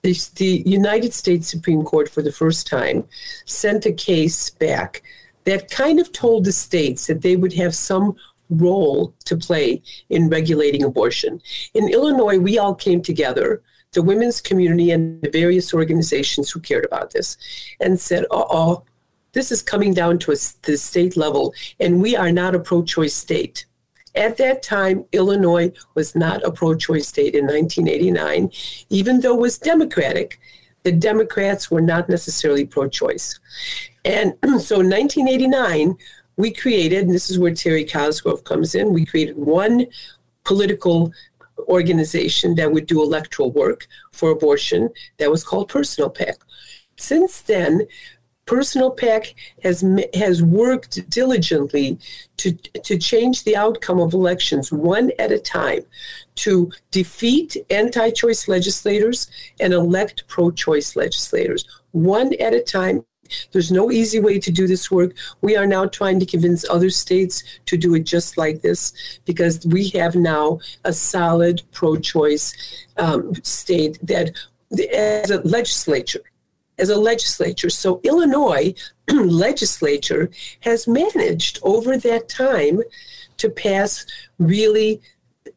the, the United States Supreme Court, for the first time, sent a case back that kind of told the states that they would have some role to play in regulating abortion. In Illinois, we all came together, the women's community and the various organizations who cared about this, and said, uh oh, this is coming down to a, the state level, and we are not a pro choice state. At that time, Illinois was not a pro choice state in 1989, even though it was Democratic. The Democrats were not necessarily pro choice. And so in 1989, we created, and this is where Terry Cosgrove comes in, we created one political organization that would do electoral work for abortion that was called Personal PAC. Since then, Personal PAC has has worked diligently to to change the outcome of elections one at a time, to defeat anti-choice legislators and elect pro-choice legislators one at a time. There's no easy way to do this work. We are now trying to convince other states to do it just like this because we have now a solid pro-choice um, state that as a legislature as a legislature. So Illinois legislature has managed over that time to pass really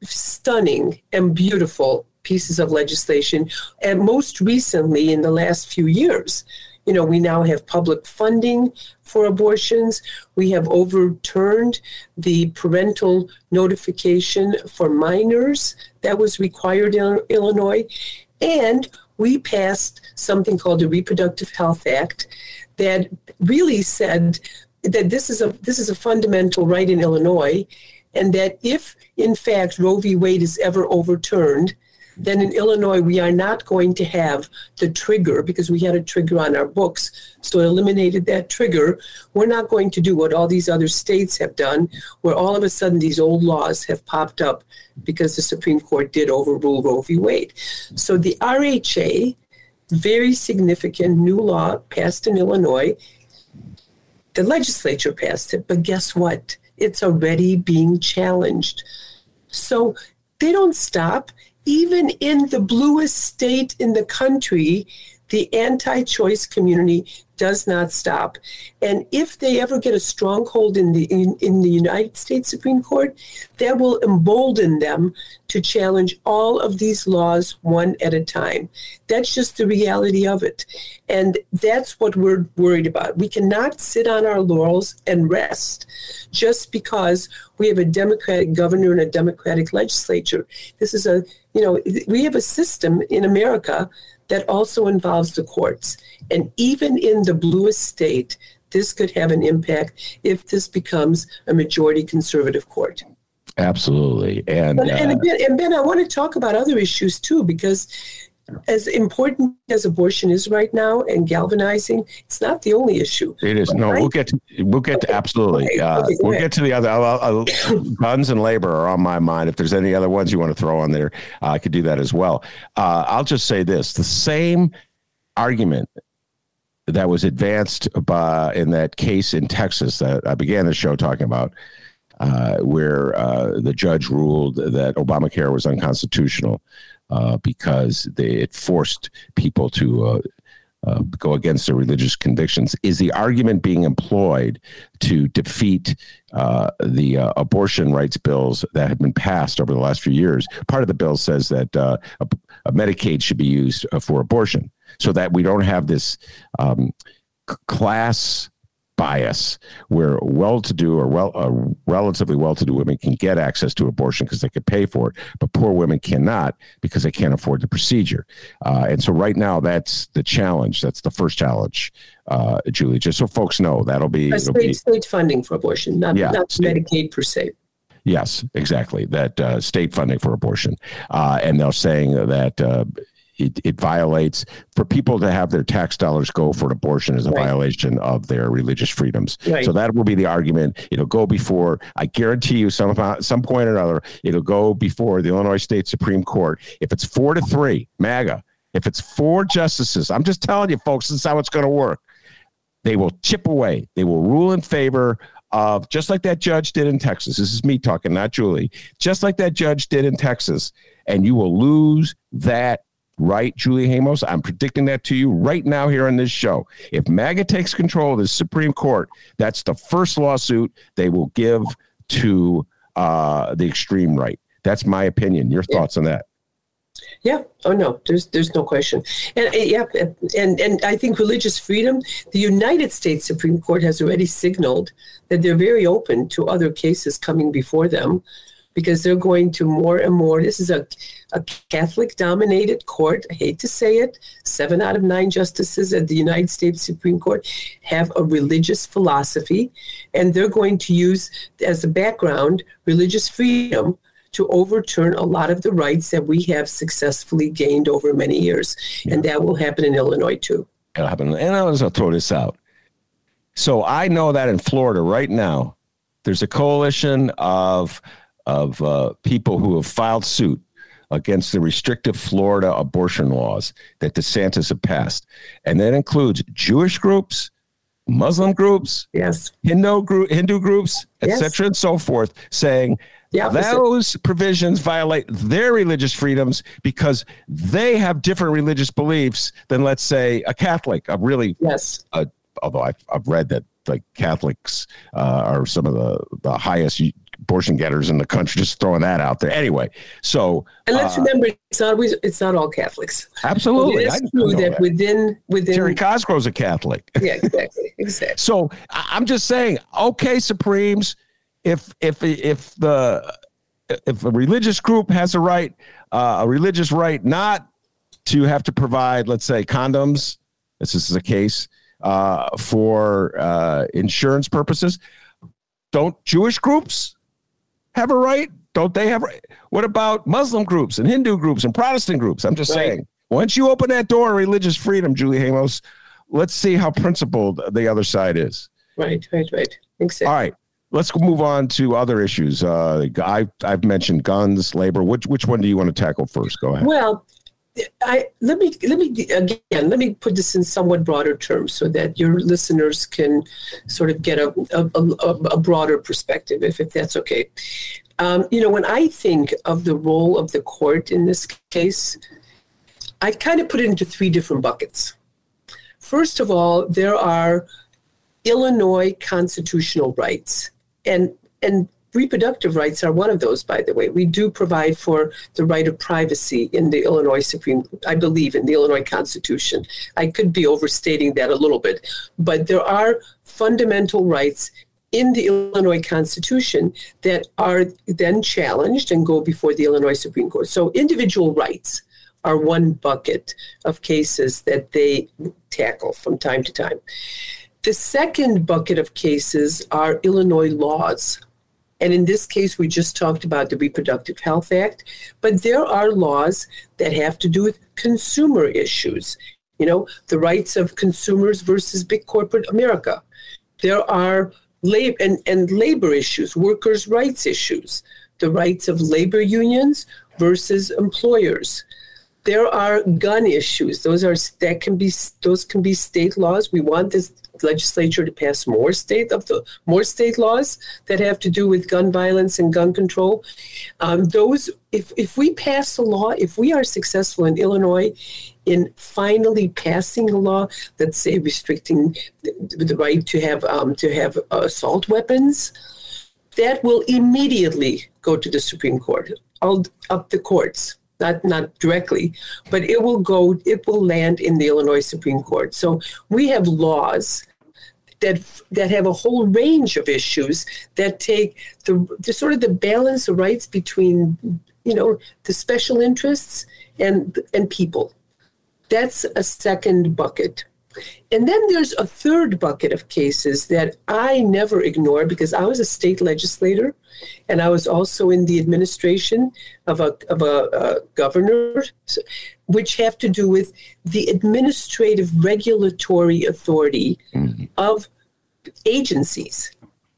stunning and beautiful pieces of legislation. And most recently, in the last few years, you know, we now have public funding for abortions. We have overturned the parental notification for minors that was required in Illinois. And we passed something called the Reproductive Health Act that really said that this is a this is a fundamental right in Illinois, and that if in fact Roe v. Wade is ever overturned, then in Illinois we are not going to have the trigger because we had a trigger on our books, so it eliminated that trigger. We're not going to do what all these other states have done, where all of a sudden these old laws have popped up because the Supreme Court did overrule Roe v. Wade. So the RHA, very significant new law passed in Illinois. The legislature passed it, but guess what? It's already being challenged. So they don't stop even in the bluest state in the country, the anti choice community does not stop. And if they ever get a stronghold in the in, in, the United States Supreme Court, that will embolden them to challenge all of these laws one at a time. That's just the reality of it. And that's what we're worried about. We cannot sit on our laurels and rest just because we have a Democratic governor and a Democratic legislature. This is a, you know, we have a system in America that also involves the courts. And even in the bluest state, this could have an impact if this becomes a majority conservative court.
Absolutely. And,
and, and, uh, ben, and Ben, I want to talk about other issues too, because as important as abortion is right now and galvanizing, it's not the only issue.
It is. No, we'll get to, we'll get to absolutely. Okay. Uh, okay, we'll get to the other. Uh, guns and labor are on my mind. If there's any other ones you want to throw on there, uh, I could do that as well. Uh, I'll just say this: the same argument that was advanced by in that case in Texas that I began the show talking about. Uh, where uh, the judge ruled that Obamacare was unconstitutional uh, because they, it forced people to uh, uh, go against their religious convictions. Is the argument being employed to defeat uh, the uh, abortion rights bills that have been passed over the last few years? Part of the bill says that uh, a, a Medicaid should be used for abortion so that we don't have this um, class bias where well-to-do or well uh, relatively well-to-do women can get access to abortion because they can pay for it but poor women cannot because they can't afford the procedure uh, and so right now that's the challenge that's the first challenge uh, julie just so folks know that'll be,
state, be state funding for abortion not, yeah, not state. medicaid per se
Yes, exactly. That uh, state funding for abortion, uh, and they're saying that uh, it, it violates for people to have their tax dollars go for an abortion is a right. violation of their religious freedoms. Right. So that will be the argument. It'll go before. I guarantee you, some some point or another, it'll go before the Illinois State Supreme Court. If it's four to three, MAGA. If it's four justices, I'm just telling you, folks, this is how it's going to work. They will chip away. They will rule in favor of just like that judge did in Texas. This is me talking, not Julie. Just like that judge did in Texas, and you will lose that right, Julie Hamos? I'm predicting that to you right now here on this show. If MAGA takes control of the Supreme Court, that's the first lawsuit they will give to uh, the extreme right. That's my opinion. Your thoughts yeah. on that?
Yeah. Oh no. There's there's no question. And uh, yeah. And and I think religious freedom. The United States Supreme Court has already signaled that they're very open to other cases coming before them because they're going to more and more. This is a, a Catholic dominated court. I hate to say it. Seven out of nine justices at the United States Supreme Court have a religious philosophy, and they're going to use as a background religious freedom to overturn a lot of the rights that we have successfully gained over many years. Yeah. And that will happen in Illinois too.
It'll happen. And I'll just throw this out. So I know that in Florida right now, there's a coalition of of uh, people who have filed suit against the restrictive Florida abortion laws that DeSantis have passed. And that includes Jewish groups, Muslim groups,
yes,
Hindu, group, Hindu groups, etc., yes. and so forth, saying those provisions violate their religious freedoms because they have different religious beliefs than, let's say, a Catholic. A really,
yes.
although I've, I've read that like Catholics uh, are some of the, the highest abortion getters in the country. Just throwing that out there. Anyway, so
and let's uh, remember, it's not always it's not all Catholics.
Absolutely,
it is true that, that, within within
Terry Cosgrove's a Catholic.
Yeah, exactly, exactly.
so I'm just saying, okay, Supremes, if if if the if a religious group has a right, uh, a religious right not to have to provide, let's say, condoms. This is a case uh, for uh, insurance purposes. Don't Jewish groups have a right? Don't they have? Right? What about Muslim groups and Hindu groups and Protestant groups? I'm just right. saying. Once you open that door of religious freedom, Julie Hamos, let's see how principled the other side is.
Right, right, right. Exactly.
All right. Let's move on to other issues. Uh, I've, I've mentioned guns, labor. Which which one do you want to tackle first? Go ahead.
Well, I let me let me again let me put this in somewhat broader terms so that your listeners can sort of get a a, a, a broader perspective, if, if that's okay. Um, you know, when I think of the role of the court in this case, I kind of put it into three different buckets. First of all, there are Illinois constitutional rights, and and reproductive rights are one of those, by the way. We do provide for the right of privacy in the Illinois Supreme, I believe, in the Illinois Constitution. I could be overstating that a little bit, but there are fundamental rights in the Illinois Constitution that are then challenged and go before the Illinois Supreme Court. So individual rights are one bucket of cases that they tackle from time to time. The second bucket of cases are Illinois laws and in this case, we just talked about the Reproductive Health Act, but there are laws that have to do with consumer issues. You know, the rights of consumers versus big corporate America. There are labor and, and labor issues, workers' rights issues, the rights of labor unions versus employers. There are gun issues. Those are that can be those can be state laws. We want this legislature to pass more state of the more state laws that have to do with gun violence and gun control. Um, those, if if we pass a law, if we are successful in Illinois in finally passing a law, let's say restricting the, the right to have um, to have assault weapons, that will immediately go to the Supreme Court, all up the courts not not directly, but it will go. It will land in the Illinois Supreme Court. So we have laws that that have a whole range of issues that take the, the sort of the balance of rights between you know the special interests and and people. That's a second bucket. And then there's a third bucket of cases that I never ignore because I was a state legislator and I was also in the administration of a, of a, a governor, which have to do with the administrative regulatory authority mm-hmm. of agencies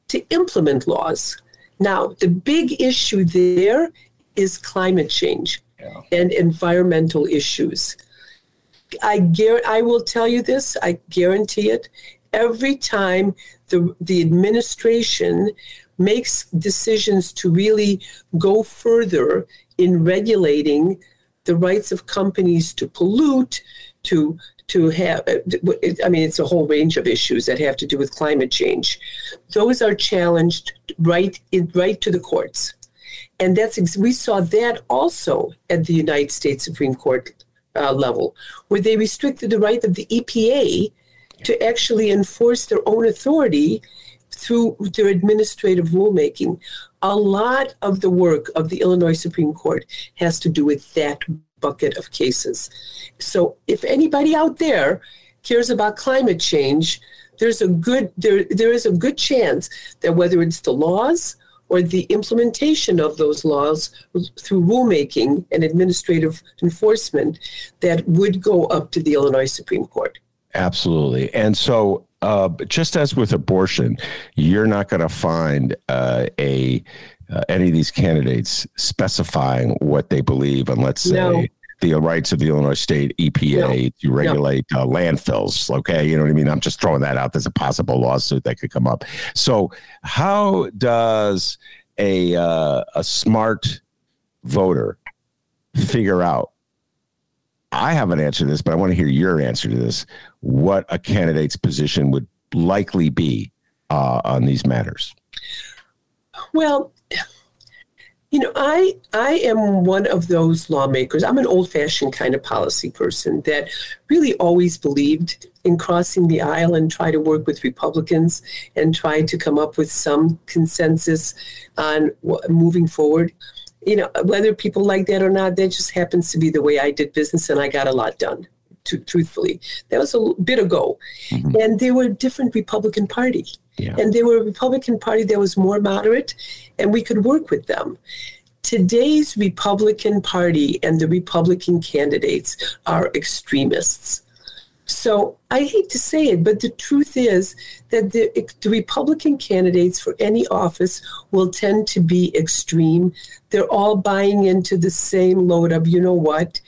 to implement laws. Now, the big issue there is climate change yeah. and environmental issues. I gar- I will tell you this, I guarantee it. Every time the the administration makes decisions to really go further in regulating the rights of companies to pollute, to to have uh, i mean it's a whole range of issues that have to do with climate change those are challenged right in, right to the courts and that's we saw that also at the united states supreme court uh, level, where they restricted the right of the EPA to actually enforce their own authority through their administrative rulemaking. A lot of the work of the Illinois Supreme Court has to do with that bucket of cases. So if anybody out there cares about climate change, there's a good there there is a good chance that whether it's the laws or the implementation of those laws through rulemaking and administrative enforcement that would go up to the Illinois Supreme Court.
Absolutely. And so, uh, just as with abortion, you're not going to find uh, a uh, any of these candidates specifying what they believe, and let's say no the rights of the Illinois State EPA to regulate uh, landfills. Okay, you know what I mean. I'm just throwing that out. There's a possible lawsuit that could come up. So, how does a uh, a smart voter figure out? I have an answer to this, but I want to hear your answer to this. What a candidate's position would likely be uh, on these matters?
Well, you know, I I am one of those lawmakers. I'm an old-fashioned kind of policy person that really always believed in crossing the aisle and try to work with Republicans and try to come up with some consensus on moving forward. You know, whether people like that or not, that just happens to be the way I did business, and I got a lot done. To, truthfully, that was a bit ago, mm-hmm. and there were different Republican Party yeah. And there were a Republican Party that was more moderate, and we could work with them. Today's Republican Party and the Republican candidates are extremists. So I hate to say it, but the truth is that the, the, Republican candidates for any office will tend to be extreme. They're all buying into the same load of, you know what?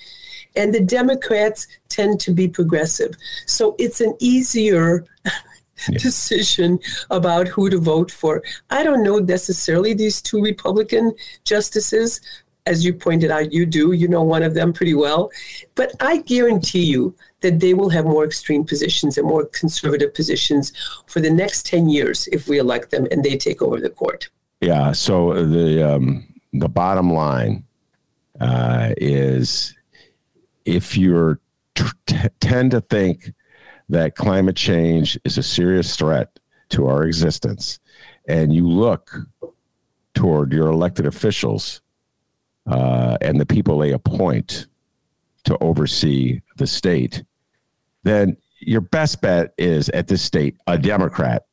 And the Democrats tend to be progressive. So it's an easier yeah. decision about who to vote for. I don't know necessarily these two Republican justices. As you pointed out, you do. You know one of them pretty well. But I guarantee you that they will have more extreme positions and more conservative positions for the next 10 years if we elect them and they take over the court.
Yeah. So the, um, the bottom line uh, is if you're t- tend to think that climate change is a serious threat to our existence, and you look toward your elected officials uh, and the people they appoint to oversee the state, then your best bet is at this state a Democrat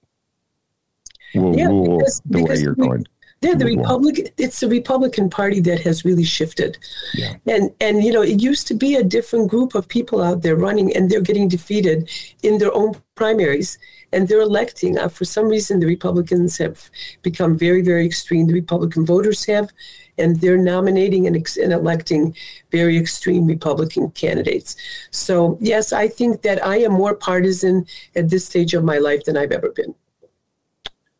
will yeah, rule because, the because way you're we, going.
Yeah, the Republican. It's the Republican Party that has really shifted, yeah. and and you know it used to be a different group of people out there running, and they're getting defeated in their own primaries, and they're electing. Uh, for some reason, the Republicans have become very very extreme. The Republican voters have, and they're nominating and, ex- and electing very extreme Republican candidates. So yes, I think that I am more partisan at this stage of my life than I've ever been.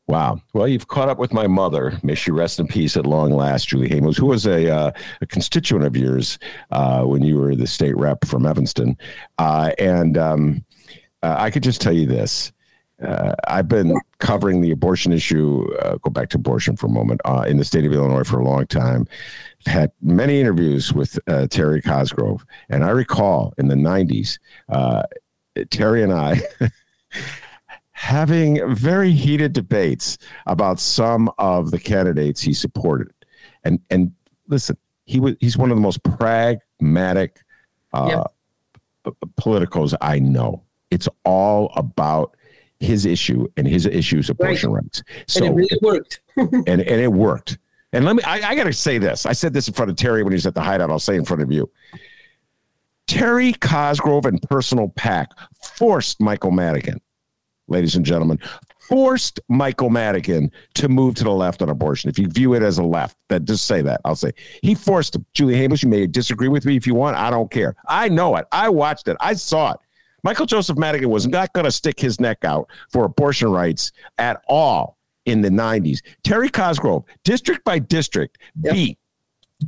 Wow. Well, you've caught up with my mother. May she rest in peace at long last, Julie Hamos, who was a, uh, a constituent of yours uh, when you were the state rep from Evanston. Uh, and um, uh, I could just tell you this. Uh, I've been covering the abortion issue, uh, go back to abortion for a moment, in the state of Illinois for a long time. I've had many interviews with Terry Cosgrove. And I recall in the 90s, Terry and I. having very heated debates about some of the candidates he supported. And and listen, he was he's one of the most pragmatic uh, yep. politicos I know. It's all about his issue and his issues abortion right. rights.
So and it really worked.
and and it worked. And let me I, I gotta say this. I said this in front of Terry when he was at the hideout. I'll say in front of you. Terry Cosgrove and Personal PAC forced Michael Madigan ladies and gentlemen, forced Michael Madigan to move to the left on abortion. If you view it as a left, that just say that. I'll say he forced him. Julie Hamos, you may disagree with me if you want. I don't care. I know it. I watched it. I saw it. Michael Joseph Madigan was not going to stick his neck out for abortion rights at all in the 90s. Terry Cosgrove, district by district, yep. beat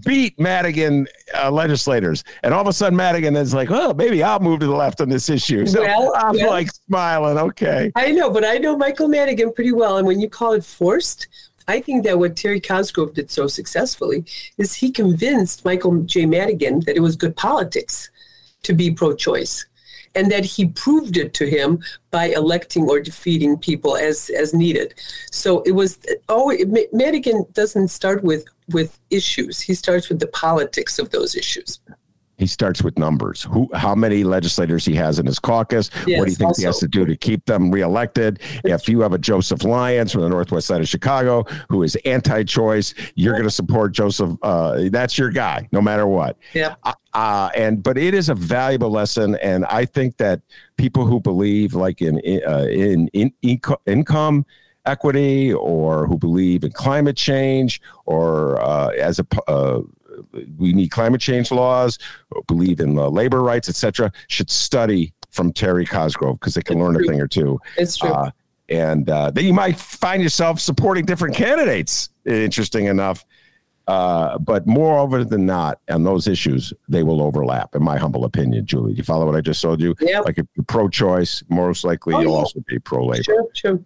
beat Madigan uh, legislators, and all of a sudden Madigan is like, "Oh, maybe I'll move to the left on this issue." So well, I'm well, like smiling. Okay,
I know, but I know Michael Madigan pretty well, and when you call it forced. I think that what Terry Cosgrove did so successfully is he convinced Michael J. Madigan that it was good politics to be pro choice and that he proved it to him by electing or defeating people as as needed. So it was oh, always Madigan doesn't start with with issues; he starts with the politics of those issues.
He starts with numbers. Who, how many legislators he has in his caucus? Yes, what do you think also. he has to do to keep them reelected? If you have a Joseph Lyons from the northwest side of Chicago who is anti-choice, you're going to support Joseph. Uh, that's your guy, no matter what.
Yeah.
Uh, uh, and but it is a valuable lesson, and I think that people who believe like in uh, in, in, in income equity or who believe in climate change or uh, as a uh, we need climate change laws, believe in uh, labor rights, etc., should study from Terry Cosgrove because they can it's learn true. a thing or two.
It's true. Uh,
and uh, then you might find yourself supporting different candidates. Interesting enough. Uh, but moreover than not, on those issues, they will overlap, in my humble opinion, Julie. You follow what I just told you?
Yeah.
Like if you're pro choice, most likely oh, you'll yeah. also be pro labor.
Sure, sure.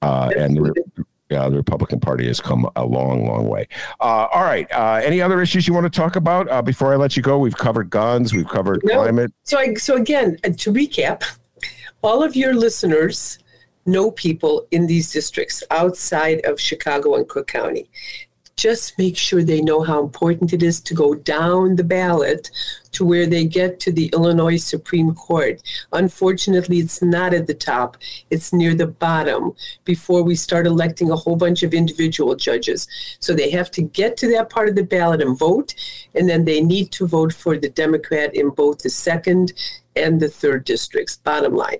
Uh, and the, uh, the Republican Party has come a long, long way. Uh, all right. Uh, any other issues you want to talk about uh, before I let you go? We've covered guns. We've covered no. climate.
So, I, so again, uh, to recap, all of your listeners know people in these districts outside of Chicago and Cook County just make sure they know how important it is to go down the ballot to where they get to the Illinois Supreme Court. Unfortunately, it's not at the top, it's near the bottom before we start electing a whole bunch of individual judges. So they have to get to that part of the ballot and vote, and then they need to vote for the Democrat in both the second and the third districts, bottom line.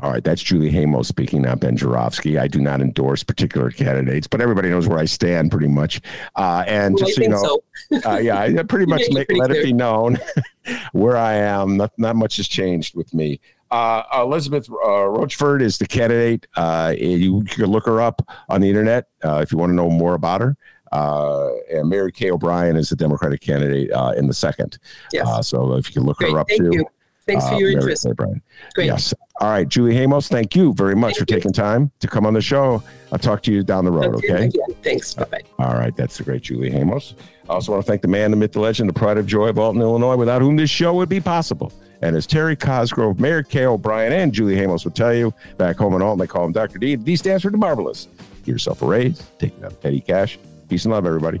All right, that's Julie Hamos speaking, not Ben Joravsky. I do not endorse particular candidates, but everybody knows where I stand pretty much. Uh, and well, just so you know, so. uh, yeah, I pretty much make, pretty let clear. it be known where I am. Not, not much has changed with me. Uh, Elizabeth uh, Rochford is the candidate. Uh, you, you, can look her up on the internet uh, if you want to know more about her. Uh, and Mary Kay O'Brien is the Democratic candidate uh, in the second. Yes. Uh, so if you can look Great, her up too.
You. Thanks for uh, your interest. O'Brien.
Great. Yes. All right, Julie Hamos, thank you very much thank for you. taking time to come on the show. I'll talk to you down the road, okay?
Thanks. Uh, bye bye.
All right, that's the great Julie Hamos. I also want to thank the man, the myth, the legend, the pride of joy of Alton, Illinois, without whom this show would be possible. And as Terry Cosgrove, Mary Kay O'Brien, and Julie Hamos will tell you, back home in Alton, they call him Dr. D. D stands for the marvelous. Give yourself a raise, take out petty cash. Peace and love, everybody.